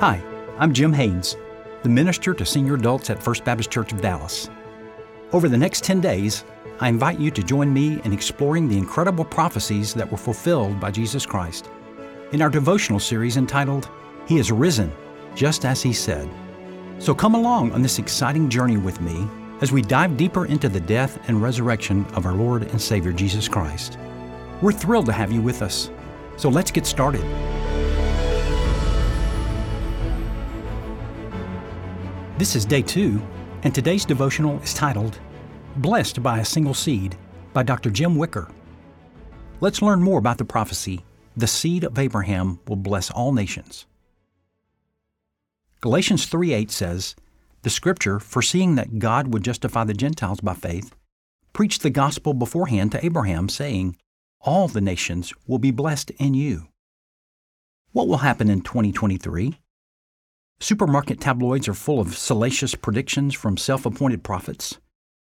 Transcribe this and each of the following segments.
Hi, I'm Jim Haynes, the minister to senior adults at First Baptist Church of Dallas. Over the next 10 days, I invite you to join me in exploring the incredible prophecies that were fulfilled by Jesus Christ in our devotional series entitled, He is Risen, just as He said. So come along on this exciting journey with me as we dive deeper into the death and resurrection of our Lord and Savior Jesus Christ. We're thrilled to have you with us. So let's get started. This is day two, and today's devotional is titled Blessed by a Single Seed by Dr. Jim Wicker. Let's learn more about the prophecy The seed of Abraham will bless all nations. Galatians 3 8 says, The scripture, foreseeing that God would justify the Gentiles by faith, preached the gospel beforehand to Abraham, saying, All the nations will be blessed in you. What will happen in 2023? Supermarket tabloids are full of salacious predictions from self appointed prophets,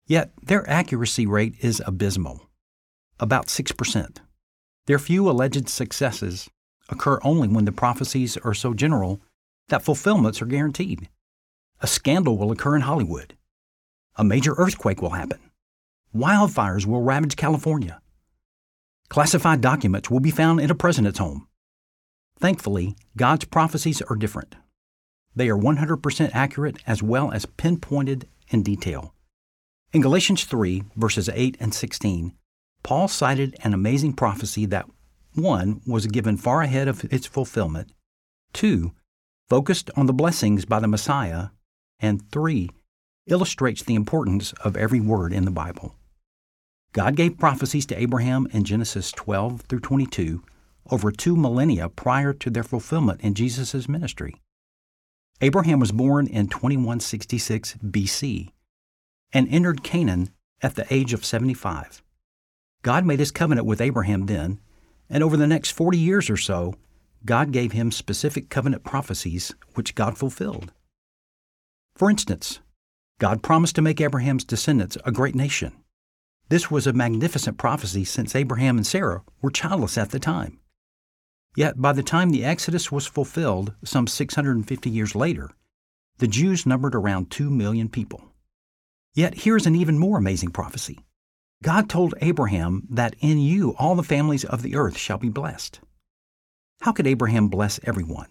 yet their accuracy rate is abysmal about 6%. Their few alleged successes occur only when the prophecies are so general that fulfillments are guaranteed. A scandal will occur in Hollywood. A major earthquake will happen. Wildfires will ravage California. Classified documents will be found in a president's home. Thankfully, God's prophecies are different. They are 100% accurate as well as pinpointed in detail. In Galatians 3, verses 8 and 16, Paul cited an amazing prophecy that 1. was given far ahead of its fulfillment, 2. focused on the blessings by the Messiah, and 3. illustrates the importance of every word in the Bible. God gave prophecies to Abraham in Genesis 12 through 22 over two millennia prior to their fulfillment in Jesus' ministry. Abraham was born in 2166 BC and entered Canaan at the age of 75. God made his covenant with Abraham then, and over the next 40 years or so, God gave him specific covenant prophecies which God fulfilled. For instance, God promised to make Abraham's descendants a great nation. This was a magnificent prophecy since Abraham and Sarah were childless at the time. Yet by the time the Exodus was fulfilled, some 650 years later, the Jews numbered around 2 million people. Yet here's an even more amazing prophecy God told Abraham that in you all the families of the earth shall be blessed. How could Abraham bless everyone?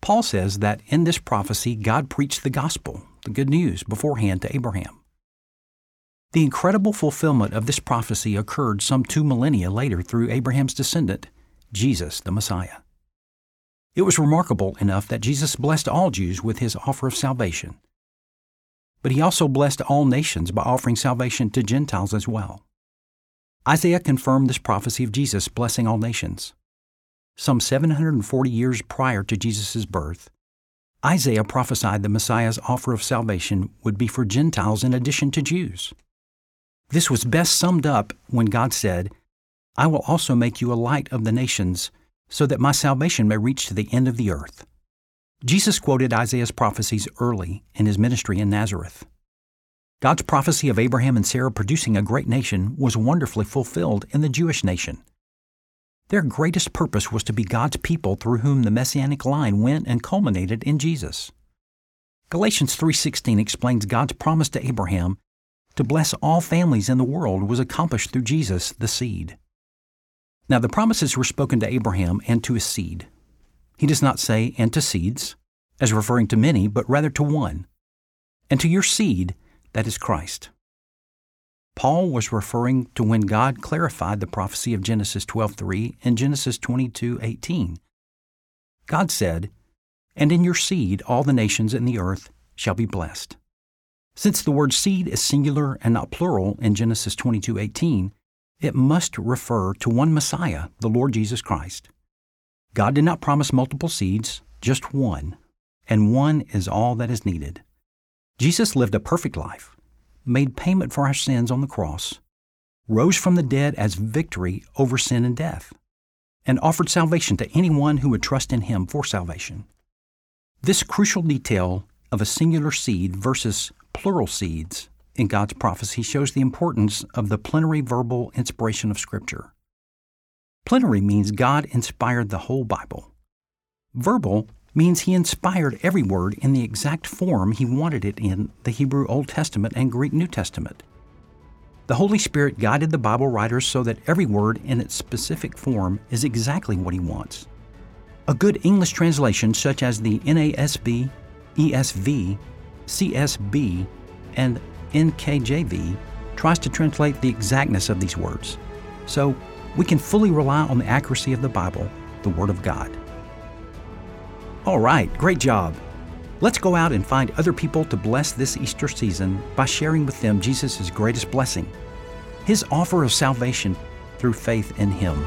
Paul says that in this prophecy, God preached the gospel, the good news, beforehand to Abraham. The incredible fulfillment of this prophecy occurred some two millennia later through Abraham's descendant, Jesus the Messiah. It was remarkable enough that Jesus blessed all Jews with his offer of salvation. But he also blessed all nations by offering salvation to Gentiles as well. Isaiah confirmed this prophecy of Jesus blessing all nations. Some 740 years prior to Jesus' birth, Isaiah prophesied the Messiah's offer of salvation would be for Gentiles in addition to Jews. This was best summed up when God said, I will also make you a light of the nations, so that my salvation may reach to the end of the earth. Jesus quoted Isaiah's prophecies early in his ministry in Nazareth. God's prophecy of Abraham and Sarah producing a great nation was wonderfully fulfilled in the Jewish nation. Their greatest purpose was to be God's people through whom the messianic line went and culminated in Jesus. Galatians 3:16 explains God's promise to Abraham to bless all families in the world was accomplished through Jesus, the seed. Now the promises were spoken to Abraham and to his seed. He does not say, and to seeds, as referring to many, but rather to one, and to your seed, that is Christ. Paul was referring to when God clarified the prophecy of Genesis 12:3 and Genesis 22:18. God said, "And in your seed all the nations in the earth shall be blessed." Since the word seed is singular and not plural in Genesis 22:18, it must refer to one Messiah, the Lord Jesus Christ. God did not promise multiple seeds, just one, and one is all that is needed. Jesus lived a perfect life, made payment for our sins on the cross, rose from the dead as victory over sin and death, and offered salvation to anyone who would trust in him for salvation. This crucial detail of a singular seed versus plural seeds in God's prophecy shows the importance of the plenary verbal inspiration of Scripture. Plenary means God inspired the whole Bible. Verbal means he inspired every word in the exact form he wanted it in the Hebrew Old Testament and Greek New Testament. The Holy Spirit guided the Bible writers so that every word in its specific form is exactly what he wants. A good English translation, such as the NASB, ESV, CSB, and NKJV, tries to translate the exactness of these words. So, we can fully rely on the accuracy of the Bible, the Word of God. All right, great job. Let's go out and find other people to bless this Easter season by sharing with them Jesus' greatest blessing, His offer of salvation through faith in Him.